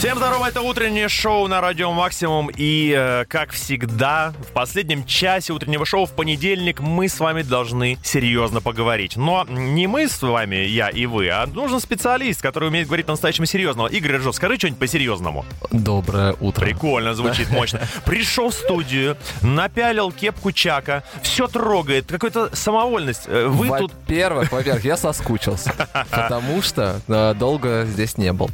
Всем здорово, это утреннее шоу на Радио Максимум. И, э, как всегда, в последнем часе утреннего шоу в понедельник мы с вами должны серьезно поговорить. Но не мы с вами, я и вы, а нужен специалист, который умеет говорить по-настоящему серьезного. Игорь Рыжов, скажи что-нибудь по-серьезному. Доброе утро. Прикольно, звучит мощно. Пришел в студию, напялил кепку Чака, все трогает, какая-то самовольность. Э, Вы тут... Во-первых, во-первых, я соскучился, потому что э, долго здесь не был.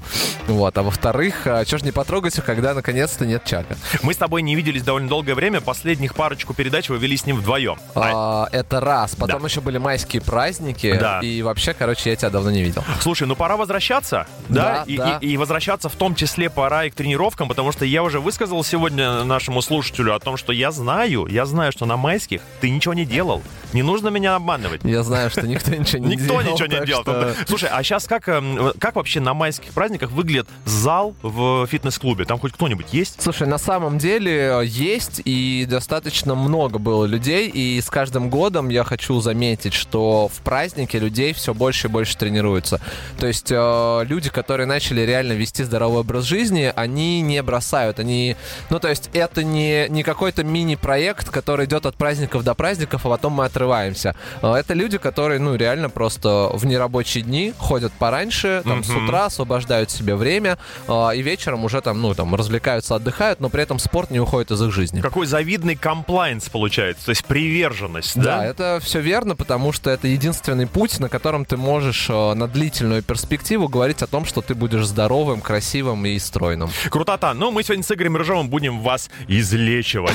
Вот, а во-вторых, а чё ж не потрогать, когда наконец-то нет Чака? Мы с тобой не виделись довольно долгое время. Последних парочку передач вы вели с ним вдвоем. А, это раз. Потом еще были майские праздники. Да. И вообще, короче, я тебя давно не видел. Слушай, ну пора возвращаться, да? Да, и, да. И, и возвращаться в том числе пора и к тренировкам, потому что я уже высказал сегодня нашему слушателю о том, что я знаю, я знаю, что на майских ты ничего не делал. Не нужно меня обманывать. Я знаю, что никто ничего не Никто делал. ничего не делал. Слушай, а сейчас как, эм, как вообще на майских праздниках выглядит зал в фитнес-клубе? Там хоть кто-нибудь есть? Слушай, на самом деле э, есть и достаточно много было людей, и с каждым годом я хочу заметить, что в празднике людей все больше и больше тренируются. То есть э, люди, которые начали реально вести здоровый образ жизни, они не бросают, они, ну то есть это не не какой-то мини-проект, который идет от праздников до праздников, а потом мы отрываемся. Э, Это люди, которые, ну реально просто в нерабочие дни ходят пораньше, там с Мгм. утра освобождают себе время э, и вечером уже там, ну там развлекаются, отдыхают, но при этом спорт не уходит из их жизни. Какой завидный комплайнс получается, то есть приверженность, Да, да? это все верно, потому что это единственный путь, на котором ты можешь э, на длительную перспективу говорить о том, что ты будешь здоровым, красивым и стройным. Крутота. Ну, мы сегодня с Игорем Рыжовым будем вас излечивать.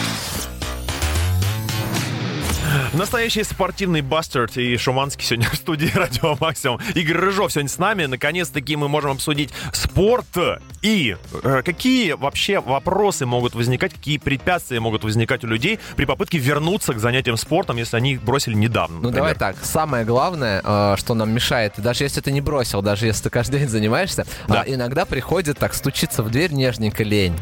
Настоящий спортивный бастард и Шуманский сегодня в студии Радио Максимум. Игорь Рыжов сегодня с нами. Наконец-таки мы можем обсудить спорт и э, какие вообще вопросы могут возникать, какие препятствия могут возникать у людей при попытке вернуться к занятиям спортом, если они их бросили недавно. Ну например. давай так, самое главное, э, что нам мешает, даже если ты не бросил, даже если ты каждый день занимаешься, Да. а, иногда приходит так стучиться в дверь нежненько лень.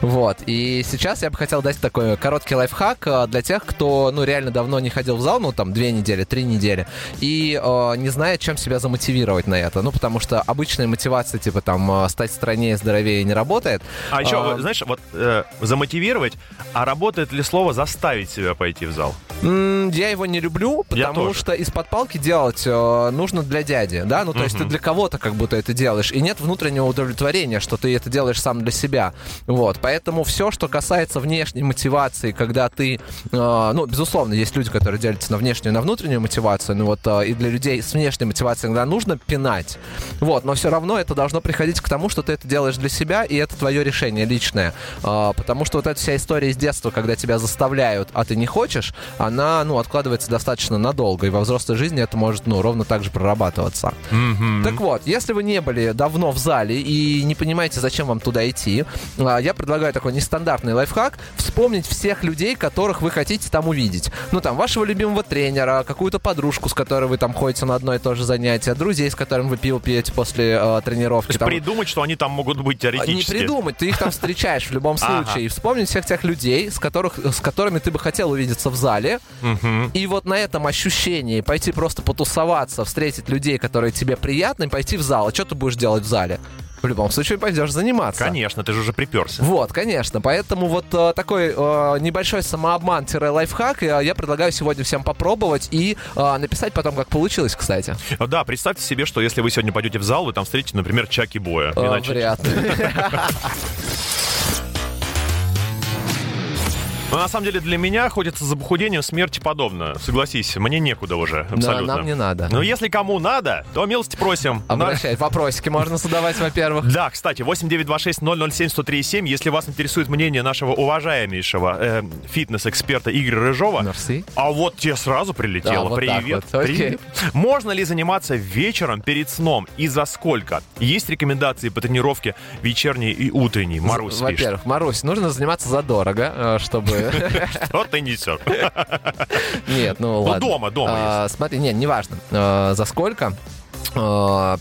Вот. И сейчас я бы хотел дать такой короткий лайфхак э, для тех, кто ну реально давно не ходил в зал, ну там две недели, три недели, и э, не знает, чем себя замотивировать на это. Ну потому что обычная мотивация, типа там э, стать стройнее, здоровее не работает. А еще, А, знаешь, вот э, замотивировать, а работает ли слово заставить себя пойти в зал? Я его не люблю, потому что из-под палки делать э, нужно для дяди, да, ну то есть ты для кого-то как будто это делаешь, и нет внутреннего удовлетворения, что ты это делаешь сам для себя, вот, поэтому все, что касается внешней мотивации, когда ты, э, ну, безусловно, есть люди, которые делятся на внешнюю и на внутреннюю мотивацию, ну вот, э, и для людей с внешней мотивацией иногда нужно пинать, вот, но все равно это должно приходить к тому, что ты это делаешь для себя, и это твое решение личное, А, потому что вот эта вся история из детства, когда тебя заставляют, а ты не хочешь, она, ну, откладывается достаточно надолго, и во взрослой жизни это может, ну, ровно так же прорабатываться. Так вот, если вы не были давно в зале и не понимаете, зачем вам туда идти, а, я предлагаю такой нестандартный лайфхак вспомнить всех людей, которых вы хотите там увидеть. Ну, там, вашего любимого тренера, какую-то подружку, с которой вы там ходите на одно и то же занятие, друзей, с которыми вы пиво пьете после э, тренировки. То есть там. придумать, что они там могут быть А, теоретически. Не придумать, ты их там встречаешь в любом случае. И вспомнить всех тех людей, с, которых, с которыми ты бы хотел увидеться в зале. И вот на этом ощущении пойти просто потусоваться, встретить людей, которые тебе приятны, пойти в зал. А что ты будешь делать в зале? В любом случае пойдешь заниматься. Конечно, ты же уже приперся. Вот, конечно. Поэтому вот э, такой э, небольшой самообман-лайфхак э, я предлагаю сегодня всем попробовать и э, написать потом, как получилось, кстати. Да, представьте себе, что если вы сегодня пойдете в зал, вы там встретите, например, Чаки Боя. Э, Иначе- вряд ли. Но на самом деле для меня ходится за похудением смерти подобно. Согласись, мне некуда уже, Да, абсолютно. нам не надо. Но если кому надо, то милости просим. На- Обращай, вопросики можно задавать, во-первых. Да, кстати, 8926-007-103-7, если вас интересует мнение нашего уважаемейшего э, фитнес-эксперта Игоря Рыжова, Мерси. а вот тебе сразу прилетело. А, вот Привет. вот. Привет. Можно ли заниматься вечером перед сном и за сколько? Есть рекомендации по тренировке вечерней и утренней? Марусь. Во-первых, Марусь, нужно заниматься задорого, э, чтобы... Что ты несешь? Нет, ну Ну, ладно. дома, дома А, Смотри, не, неважно. А, За сколько? А,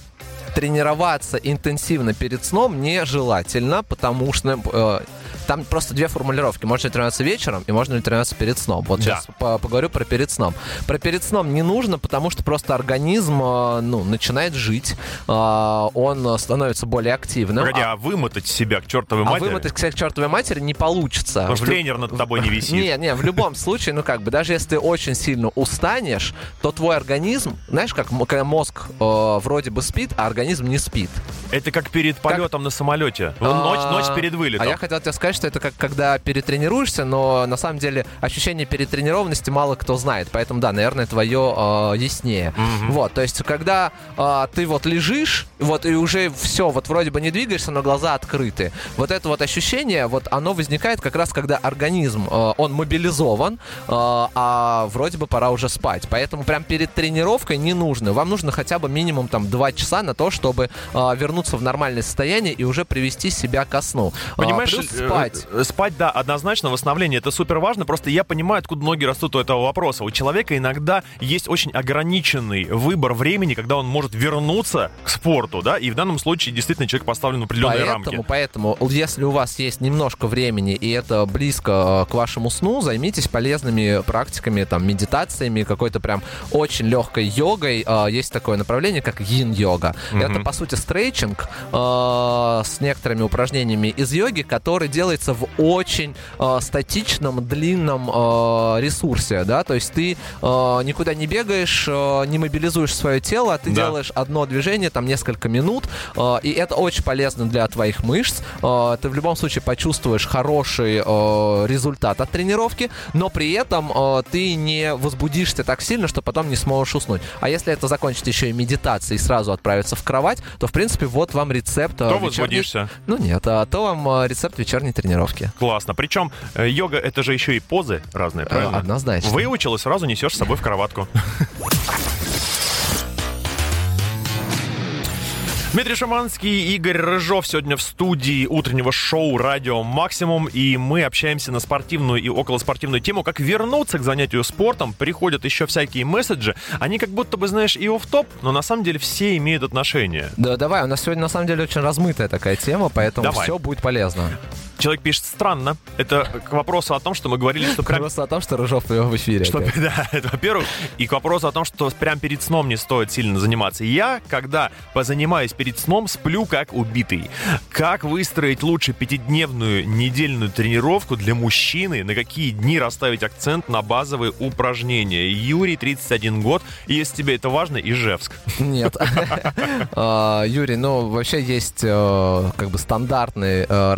Тренироваться интенсивно перед сном нежелательно, потому что э, там просто две формулировки. Можно ли тренироваться вечером и можно ли тренироваться перед сном. Вот Да. сейчас по- поговорю про перед сном. Про перед сном не нужно, потому что просто организм э, ну, начинает жить, э, он становится более активным. Погоди, а, а вымотать себя к чертовой а матери? вымотать к себе к чертовой матери не получится. Потому что тренер над тобой не висит. Не, не, в любом случае, ну как бы, даже если ты очень сильно устанешь, то твой организм, знаешь, как когда мозг э, вроде бы спит, а организм не спит. Это как перед полетом на самолете. Ну, Ночь, А, ночь перед вылетом. А я хотел тебе сказать, что это как когда перетренируешься, но на самом деле ощущение перетренированности мало кто знает. Поэтому, да, наверное, твое э, яснее. Вот, то есть, когда э, ты вот лежишь, вот и уже все, вот вроде бы не двигаешься, но глаза открыты. Вот это вот ощущение, вот оно возникает как раз, когда организм, э, он мобилизован, э, а вроде бы пора уже спать. Поэтому прям перед тренировкой не нужно. Вам нужно хотя бы минимум там 2 часа на то, чтобы э, вернуться в нормальное состояние и уже привести себя ко сну. А, Понимаешь, плюс э, спать. э, спать, да, однозначно, восстановление это супер важно. Просто я понимаю, откуда ноги растут у этого вопроса. У человека иногда есть очень ограниченный выбор времени, когда он может вернуться к спорту, да, и в данном случае действительно человек поставлен в определенные Поэтому, рамки. поэтому, если у вас есть немножко времени и это близко э, к вашему сну, займитесь полезными практиками, там, медитациями, какой-то прям очень легкой йогой. Э, Есть такое направление, как йин-йога. Это, по сути, стрейчинг с некоторыми упражнениями из йоги, который делается в очень э, статичном, длинном э, ресурсе, да, то есть ты э, никуда не бегаешь, э, не мобилизуешь свое тело, а ты Да. делаешь одно движение, там несколько минут, э, и это очень полезно для твоих мышц. Э, ты в любом случае почувствуешь хороший э, результат от тренировки, но при этом э, ты не возбудишься так сильно, что потом не сможешь уснуть. А если это закончить еще и медитацией и сразу отправиться в кровать, то, в принципе, вот вам рецепт э, То вечерней- возбудишься. Ну нет, а то вам э, рецепт вечерней тренировки. Классно. Причем э, йога это же еще и позы разные, правильно? Э, однозначно. Выучил и сразу несешь с собой в кроватку. Дмитрий Шаманский, Игорь Рыжов сегодня в студии утреннего шоу «Радио Максимум», и мы общаемся на спортивную и околоспортивную тему, как вернуться к занятию спортом. Приходят еще всякие месседжи, они как будто бы, знаешь, и оф топ но на самом деле все имеют отношение. Да, давай, у нас сегодня на самом деле очень размытая такая тема, поэтому Давай. все будет полезно. Человек пишет странно. Это к вопросу о том, что мы говорили, что прям Просто о том, что Рыжов в эфире. Что, опять. да, это во-первых. И к вопросу о том, что прям перед сном не стоит сильно заниматься. Я, когда позанимаюсь перед сном, сплю как убитый. Как выстроить лучше пятидневную недельную тренировку для мужчины? На какие дни расставить акцент на базовые упражнения? Юрий, 31 год. Если тебе это важно, Ижевск. Нет. А, Юрий, ну, вообще есть э, как бы стандартный э,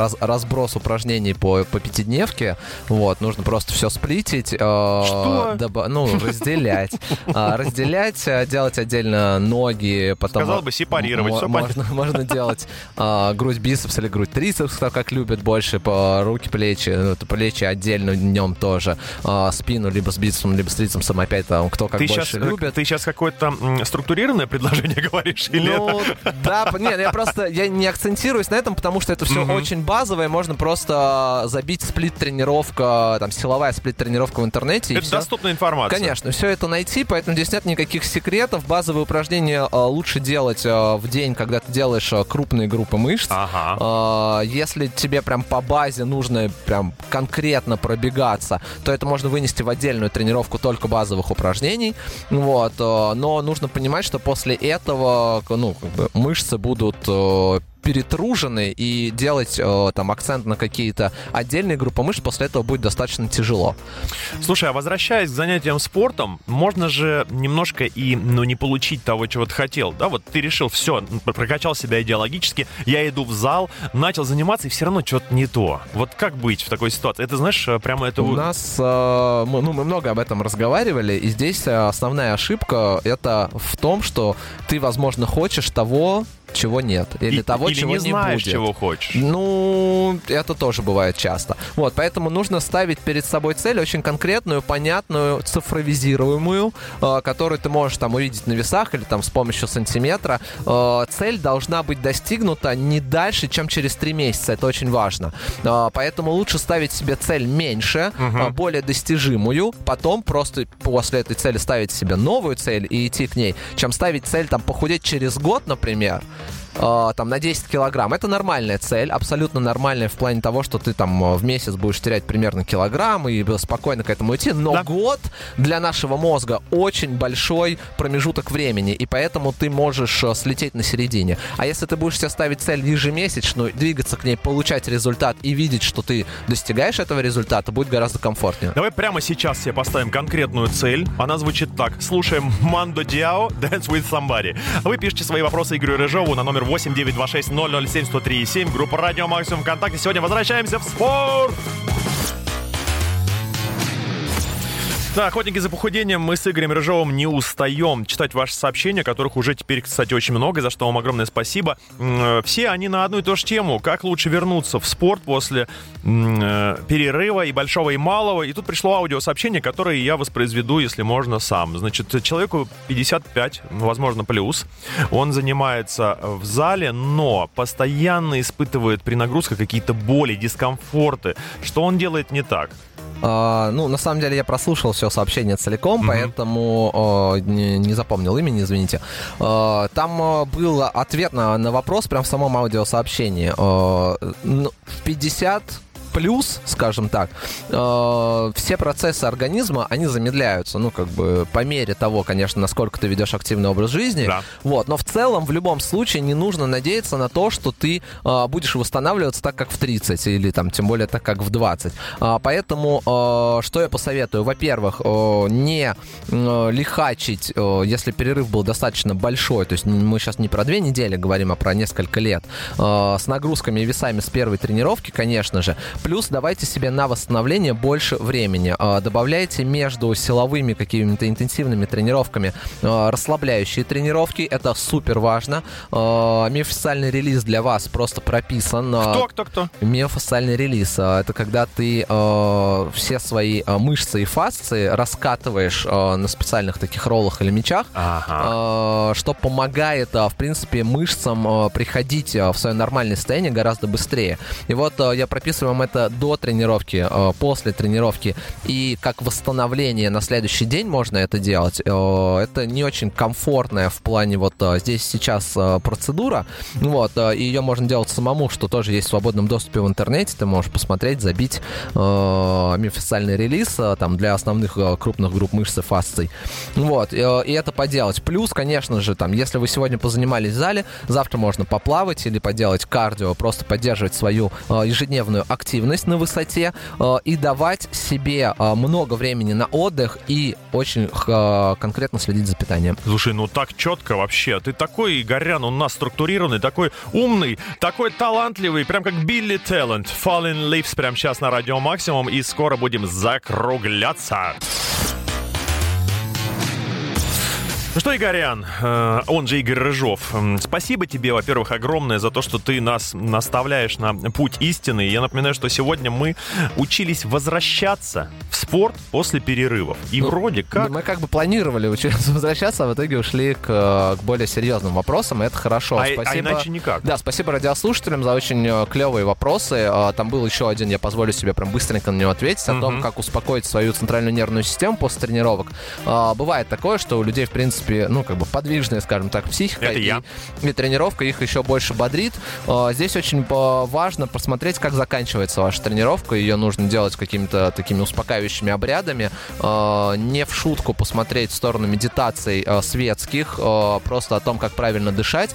разброс упражнений по, по пятидневке. Вот, нужно просто все сплитить. э, Что? доба- Ну, разделять. А, Разделять, э, делать отдельно ноги, потом... Сказал бы, сепарировать, всё можно, можно делать а, грудь бицепс или грудь трицепс, кто как любит больше, по руки, плечи, ну, плечи отдельно днем тоже, а, спину либо с бицепсом, либо с трицепсом, опять там, кто как Ты больше сейчас, любит. ты сейчас какое-то структурированное предложение говоришь? Или это- Ну, да, нет, я просто я не акцентируюсь на этом, потому что это все очень базовое. Можно просто забить сплит-тренировка, там, силовая сплит-тренировка в интернете. это доступная информация? Конечно, все это найти, поэтому здесь нет никаких секретов. Базовые упражнения э, лучше делать э, в день, когда ты делаешь э, крупные группы мышц. Ага. Если тебе прям по базе нужно прям конкретно пробегаться, то это можно вынести в отдельную тренировку только базовых упражнений. Вот. Но нужно понимать, что после этого ну, как бы мышцы будут перетружены и делать э, там акцент на какие-то отдельные группы мышц после этого будет достаточно тяжело. Слушай, а возвращаясь к занятиям спортом, можно же немножко и, ну, не получить того, чего ты хотел, да? Вот ты решил, все, прокачал себя идеологически, я иду в зал, начал заниматься, и все равно что-то не то. Вот как быть в такой ситуации? Это, знаешь, э, прямо это... У нас, э, мы, ну, мы много об этом разговаривали, и здесь э, основная ошибка это в том, что ты, возможно, хочешь того, чего нет, или и- того, или чего не знаешь, будет. чего хочешь. Ну, это тоже бывает часто. Вот, поэтому нужно ставить перед собой цель очень конкретную, понятную, цифровизируемую, э, которую ты можешь там увидеть на весах или там с помощью сантиметра. Э, цель должна быть достигнута не дальше, чем через три месяца. Это очень важно. Э, поэтому лучше ставить себе цель меньше, э, более достижимую, потом просто после этой цели ставить себе новую цель и идти к ней, чем ставить цель там похудеть через год, например, э, там на 10 килограмм. Это нормальная цель, абсолютно нормальная в плане того, что ты там э, в месяц будешь терять примерно килограмм и спокойно к этому идти. Но да. год для нашего мозга очень большой промежуток времени, и поэтому ты можешь э, слететь на середине. А если ты будешь себе ставить цель ежемесячную, двигаться к ней, получать результат и видеть, что ты достигаешь этого результата, будет гораздо комфортнее. Давай прямо сейчас себе поставим конкретную цель. Она звучит так. Слушаем Мандо Диао, Dance with Somebody. Вы пишите свои вопросы Игорю Рыжову на номер 8926 007 103 7. Группа Радио Максимум ВКонтакте. Сегодня возвращаемся в спорт! Да, охотники за похудением, мы с Игорем Рыжовым не устаем читать ваши сообщения, которых уже теперь, кстати, очень много, за что вам огромное спасибо. Все они на одну и ту же тему. Как лучше вернуться в спорт после э, перерыва и большого, и малого. И тут пришло аудиосообщение, которое я воспроизведу, если можно, сам. Значит, человеку 55, возможно, плюс. Он занимается в зале, но постоянно испытывает при нагрузках какие-то боли, дискомфорты. Что он делает не так? Uh, ну, на самом деле я прослушал все сообщение целиком, mm-hmm. поэтому uh, не, не запомнил имени, извините. Uh, там был ответ на, на вопрос прям в самом аудиосообщении. Ну, в 50 плюс, скажем так, э, все процессы организма, они замедляются, ну, как бы, по мере того, конечно, насколько ты ведешь активный образ жизни. Да. Вот, но в целом, в любом случае, не нужно надеяться на то, что ты э, будешь восстанавливаться так, как в 30, или там, тем более, так, как в 20. Э, поэтому, э, что я посоветую? Во-первых, э, не э, лихачить, э, если перерыв был достаточно большой, то есть мы сейчас не про две недели говорим, а про несколько лет, э, с нагрузками и весами с первой тренировки, конечно же, Плюс давайте себе на восстановление больше времени. А, добавляйте между силовыми какими-то интенсивными тренировками а, расслабляющие тренировки. Это супер важно. А, миофасциальный релиз для вас просто прописан. Кто, кто, кто? Миофасциальный релиз. Это когда ты все свои мышцы и фасции раскатываешь на специальных таких роллах или мечах, ага. что помогает, в принципе, мышцам приходить в свое нормальное состояние гораздо быстрее. И вот я прописываю вам это это до тренировки, э, после тренировки и как восстановление на следующий день можно это делать. Э, это не очень комфортная в плане вот э, здесь сейчас процедура. Вот, и ее можно делать самому, что тоже есть в свободном доступе в интернете. Ты можешь посмотреть, забить миофасциальный релиз там для основных крупных групп мышц и фасций. Вот, и это поделать. Плюс, конечно же, там, если вы сегодня позанимались в зале, завтра можно поплавать или поделать кардио, просто поддерживать свою ежедневную активность активность на высоте э, и давать себе э, много времени на отдых и очень э, конкретно следить за питанием. Слушай, ну так четко вообще. Ты такой, Игорян, у нас структурированный, такой умный, такой талантливый, прям как Билли Талент. Fallen Leaves прямо сейчас на Радио Максимум, и скоро будем закругляться. Ну что, Игорян, э, он же Игорь Рыжов, спасибо тебе, во-первых, огромное за то, что ты нас наставляешь на путь истины. Я напоминаю, что сегодня мы учились возвращаться в спорт после перерывов. И ну, вроде как... Мы как бы планировали учиться возвращаться, а в итоге ушли к, к более серьезным вопросам, и это хорошо. А, спасибо... а иначе никак. Да, спасибо радиослушателям за очень э, клевые вопросы. А, там был еще один, я позволю себе прям быстренько на него ответить, о том, как успокоить свою центральную нервную систему после тренировок. А, бывает такое, что у людей, в принципе, принципе, ну, как бы подвижная, скажем так, психика. Это и, я. и тренировка их еще больше бодрит. А, здесь очень важно посмотреть, как заканчивается ваша тренировка. Ее нужно делать какими-то такими успокаивающими обрядами. А, не в шутку посмотреть в сторону медитаций а, светских, просто о том, как правильно дышать,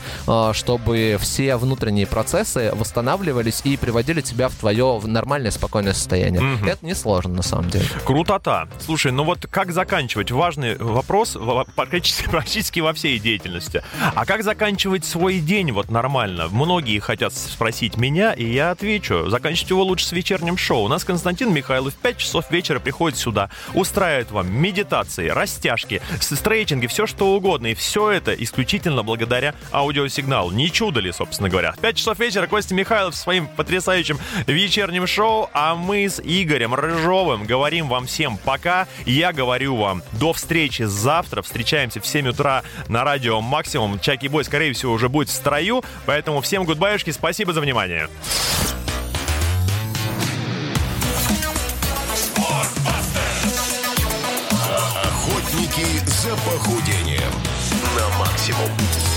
чтобы все внутренние процессы восстанавливались и приводили тебя в твое нормальное, спокойное состояние. Угу. Это несложно, на самом деле. Крутота. Слушай, ну вот как заканчивать? Важный вопрос практически практически во всей деятельности. А как заканчивать свой день вот нормально? Многие хотят спросить меня, и я отвечу. Заканчивать его лучше с вечерним шоу. У нас Константин Михайлов в 5 часов вечера приходит сюда, устраивает вам медитации, растяжки, стретчинги, все что угодно. И все это исключительно благодаря аудиосигналу. Не чудо ли, собственно говоря. В 5 часов вечера Костя Михайлов своим потрясающим вечерним шоу, а мы с Игорем Рыжовым говорим вам всем пока. Я говорю вам до встречи завтра. Встречаемся в 7 утра на радио Максимум. Чаки Бой, скорее всего, уже будет в строю. Поэтому всем гудбайшки, спасибо за внимание. Охотники за похудением на максимум.